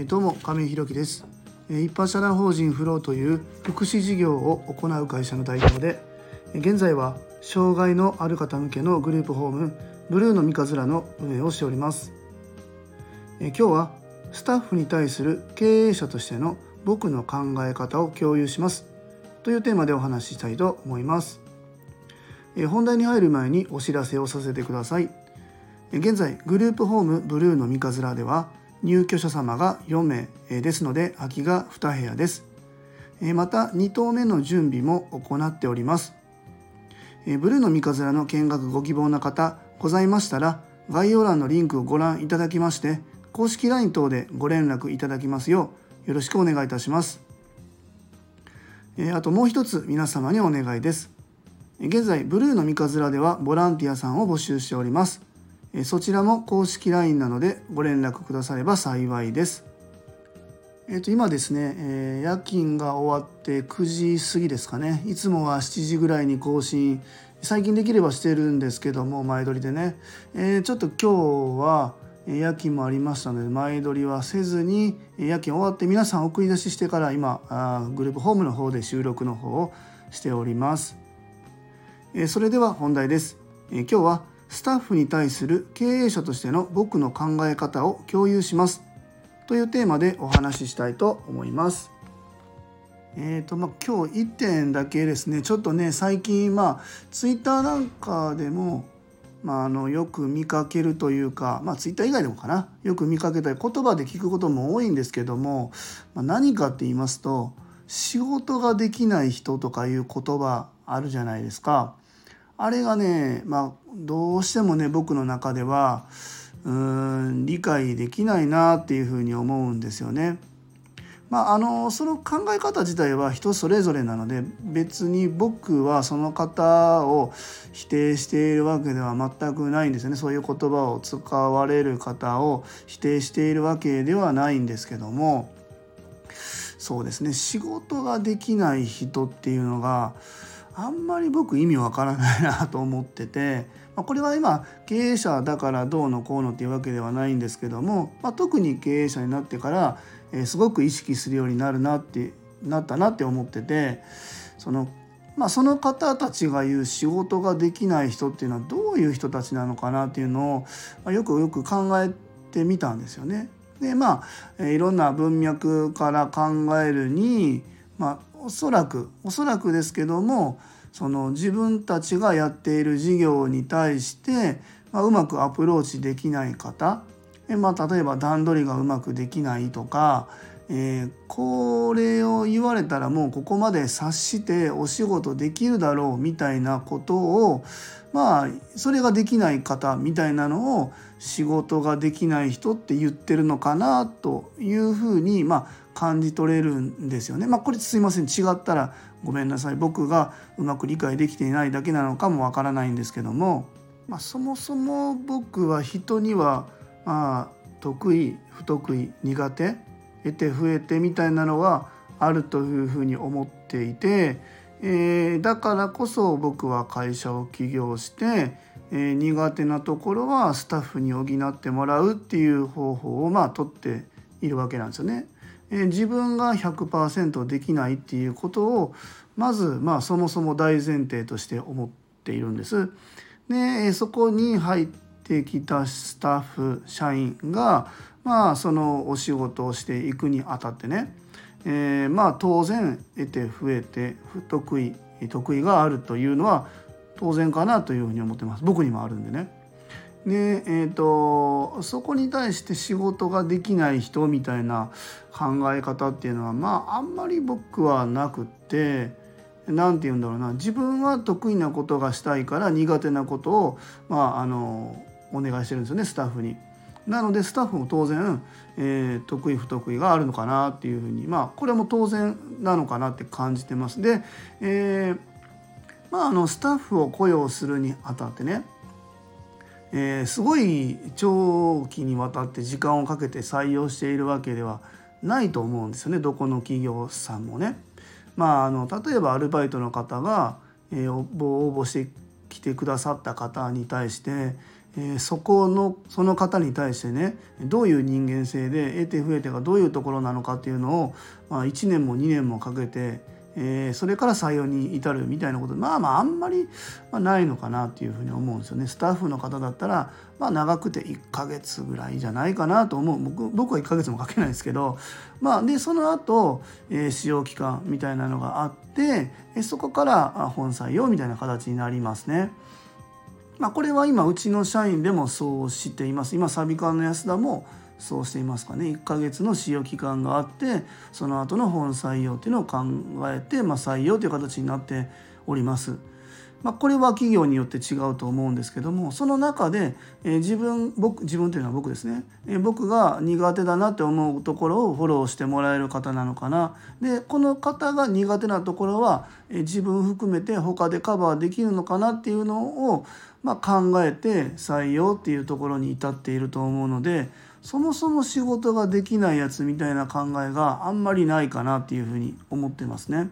え、どうも亀井弘樹です。一般社団法人フローという福祉事業を行う会社の代表で現在は障害のある方向けのグループホームブルーの三日面の運営をしております。今日はスタッフに対する経営者としての僕の考え方を共有します。というテーマでお話ししたいと思います。本題に入る前にお知らせをさせてください。現在グループホームブルーの三日面では入居者様が4名ですので空きが2部屋です。また2棟目の準備も行っております。ブルーの三日面の見学ご希望な方ございましたら概要欄のリンクをご覧いただきまして公式 LINE 等でご連絡いただきますようよろしくお願いいたします。あともう一つ皆様にお願いです。現在ブルーの三日面ではボランティアさんを募集しております。そちらも公式 LINE なのでご連絡くだされば幸いです。えー、と今ですね、え、夜勤が終わって9時過ぎですかね。いつもは7時ぐらいに更新。最近できればしてるんですけども前撮りでね、え、ちょっと今日は夜勤もありましたので前撮りはせずに夜勤終わって皆さん送り出ししてから今あグループホームの方で収録の方をしております、えそれでは本題です、え今日はスタッフに対する経営者としての僕の考え方を共有しますというテーマでお話ししたいと思います。えーとまあ、今日1点だけですねちょっとね最近まあツイッターなんかでも、まあ、あのよく見かけるというか、まあ、ツイッター以外でもかなよく見かけたり言葉で聞くことも多いんですけども、まあ、何かって言いますと仕事ができない人とかいう言葉あるじゃないですか。あれがね、まあ、どうしてもね僕の中ではうーん理解できないなっていうふうに思うんですよね。まあ、あのその考え方自体は人それぞれなので別に僕はその方を否定しているわけでは全くないんですよね。そういう言葉を使われる方を否定しているわけではないんですけども。そうですね。仕事ができない人っていうのがあんまり僕意味わからないなと思ってて、まあ、これは今経営者だからどうのこうのっていうわけではないんですけども、まあ、特に経営者になってから、えー、すごく意識するようになるなってなったなって思っててそのまあ、その方たちが言う仕事ができない人っていうのはどういう人たちなのかなっていうのを、まあ、よくよく考えてみたんですよね。でまあいろんな文脈から考えるに、まあ、おそらくおそらくですけどもその自分たちがやっている事業に対して、まあ、うまくアプローチできない方、まあ、例えば段取りがうまくできないとか、えー、これを言われたらもうここまで察してお仕事できるだろうみたいなことをまあそれができない方みたいなのを仕事ができない人って言ってるのかなというふうにまあ感じ取れるんですよね。まあ、これすいません違ったらごめんなさい僕がうまく理解できていないだけなのかもわからないんですけども、まあ、そもそも僕は人にはまあ得意不得意苦手得て増えてみたいなのはあるというふうに思っていて、えー、だからこそ僕は会社を起業して、えー、苦手なところはスタッフに補ってもらうっていう方法をまあ取っているわけなんですよね。え自分が100%できないっていうことをまずまあそもそも大前提として思っているんです。でそこに入ってきたスタッフ社員がまあそのお仕事をしていくにあたってね、えー、まあ当然得て増えて不得意得意があるというのは当然かなというふうに思ってます僕にもあるんでね。でえーと、そこに対して仕事ができない人みたいな考え方っていうのはまああんまり僕はなくって何て言うんだろうな自分は得意なことがしたいから苦手なことを、まあ、あのお願いしてるんですよねスタッフに。なのでスタッフも当然、えー、得意不得意があるのかなっていうふうにまあこれも当然なのかなって感じてます。で、えーまあ、あのスタッフを雇用するにあたってねえー、すごい長期にわたって時間をかけて採用しているわけではないと思うんですよねどこの企業さんもね。まあ、あの例えばアルバイトの方が、えー、応募してきてくださった方に対して、え、そこのその方に対してねどういう人間性で得て増えてがどういうところなのかっていうのを、まあ、1年も2年もかけて、えー、それから採用に至るみたいなことまあまああんまり、ないのかなっていうふうに思うんですよね。スタッフの方だったら、まあ、長くて1ヶ月ぐらいじゃないかなと思う僕僕は1ヶ月もかけないですけど、まあ、でその後、えー、使用期間みたいなのがあってそこから本採用みたいな形になりますね。まあ、これは今うちの社員でもそうしています今サビカの安田もそうしていますかね1ヶ月の使用期間があってその後の本採用っていうのを考えて、まあ、採用という形になっております。まあ、これは企業によって違うと思うんですけどもその中で、えー、自分僕自分というのは僕ですね、えー、僕が苦手だなって思うところをフォローしてもらえる方なのかなでこの方が苦手なところは、えー、自分含めて他でカバーできるのかなっていうのを、まあ、考えて採用っていうところに至っていると思うのでそもそも仕事ができないやつみたいな考えがあんまりないかなっていうふうに思ってますね。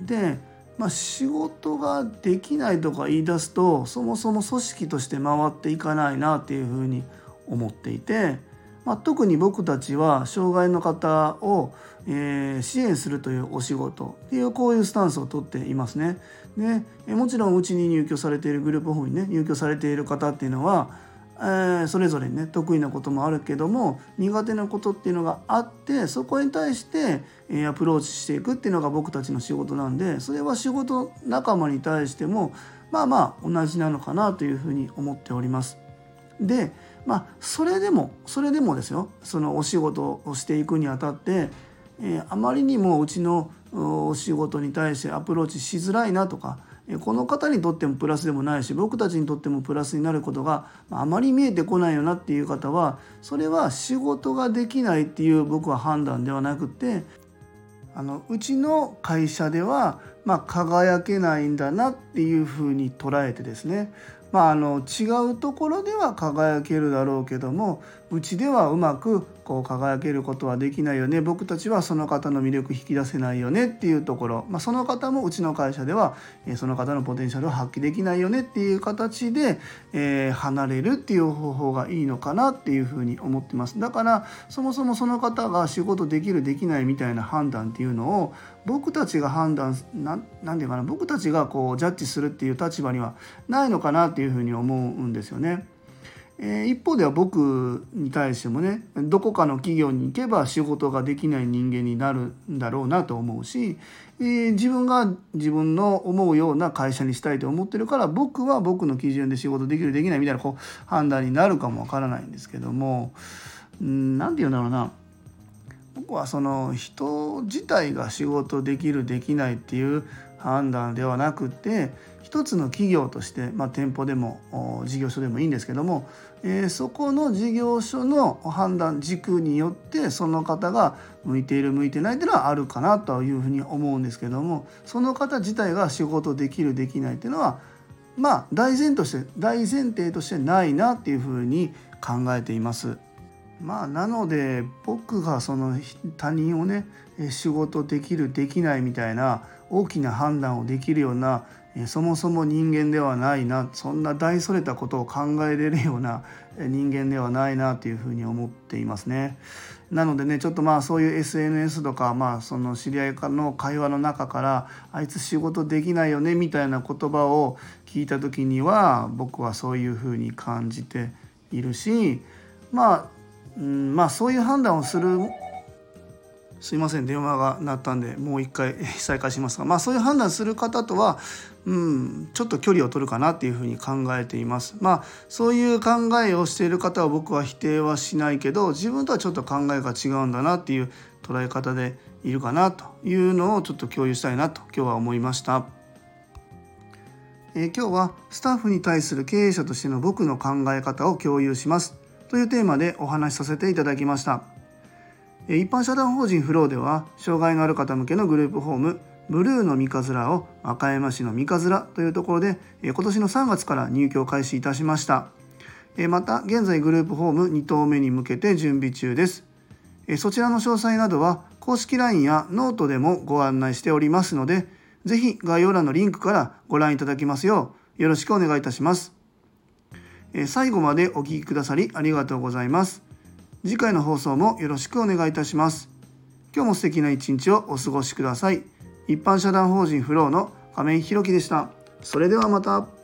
でまあ、仕事ができないとか言い出すとそもそも組織として回っていかないなっていうふうに思っていて、まあ、特に僕たちは障害の方を、えー、支援するというお仕事っていうこういうスタンスをとっていますね。でもちろんうちに入居されているグループホームにね入居されている方っていうのはえー、それぞれね得意なこともあるけども苦手なことっていうのがあってそこに対して、えー、アプローチしていくっていうのが僕たちの仕事なんでそれは仕事仲間に対してもまあまあ同じなのかなというふうに思っております。でまあそれでもそれでもですよそのお仕事をしていくにあたって、えー、あまりにもうちのお仕事に対してアプローチしづらいなとかこの方にとってもプラスでもないし僕たちにとってもプラスになることがあまり見えてこないよなっていう方はそれは仕事ができないっていう僕は判断ではなくてあのうちの会社では、まあ、輝けないんだなっていうふうに捉えてですね。まあ、あの違うところでは輝けるだろうけどもうちではうまくこう輝けることはできないよね。僕たちはその方の魅力引き出せないよね。っていうところ、まあ、その方もうちの会社ではその方のポテンシャルを発揮できないよね。っていう形で、えー、離れるっていう方法がいいのかな。っていうふうに思ってます。だからそもそもその方が仕事できるできないみたいな判断っていうのを僕たちが判断なんていうかな。僕たちがこうジャッジするっていう立場にはないのかな。っていうふうに思うんですよね。え、一方では僕に対してもねどこかの企業に行けば仕事ができない人間になるんだろうなと思うし、えー、自分が自分の思うような会社にしたいと思ってるから僕は僕の基準で仕事できるできないみたいなこう判断になるかもわからないんですけども何て言うんだろうな。僕はその人自体が仕事できるできないっていう判断ではなくて一つの企業として、まあ、店舗でも事業所でもいいんですけども、えー、そこの事業所の判断軸によってその方が向いている向いてないっていうのはあるかなというふうに思うんですけどもその方自体が仕事できるできないっていうのはまあ大前として大前提としてないなっていうふうに考えています。まあなので僕がその他人をね仕事できるできないみたいな大きな判断をできるようなそもそも人間ではないなそんな大それたことを考えれるような人間ではないなというふうに思っていますね。なのでねちょっとまあそういう SNS とかまあその知り合いの会話の中からあいつ仕事できないよねみたいな言葉を聞いた時には僕はそういうふうに感じているしまあうんまあそういう判断をするすいません電話が鳴ったんでもう一回再開しますがまあそういう判断する方とは、うん、ちょっと距離を取るかなっていうふうに考えています。まあそういう考えをしている方は僕は否定はしないけど自分とはちょっと考えが違うんだなっていう捉え方でいるかなというのをちょっと共有したいなと今日は思いました。えー、今日はスタッフに対する経営者としての僕の考え方を共有しますというテーマでお話しさせていただきました。一般社団法人フローでは障害のある方向けのグループホームブルーの三日面を和歌山市の三日面というところで今年の3月から入居を開始いたしました。また現在グループホーム2棟目に向けて準備中です。そちらの詳細などは公式 LINE やノートでもご案内しておりますので是非概要欄のリンクからご覧いただきますようよろしくお願いいたします。最後までお聴きくださりありがとうございます。次回の放送もよろしくお願いいたします。今日も素敵な一日をお過ごしください。一般社団法人フローの亀井弘樹でした。それではまた。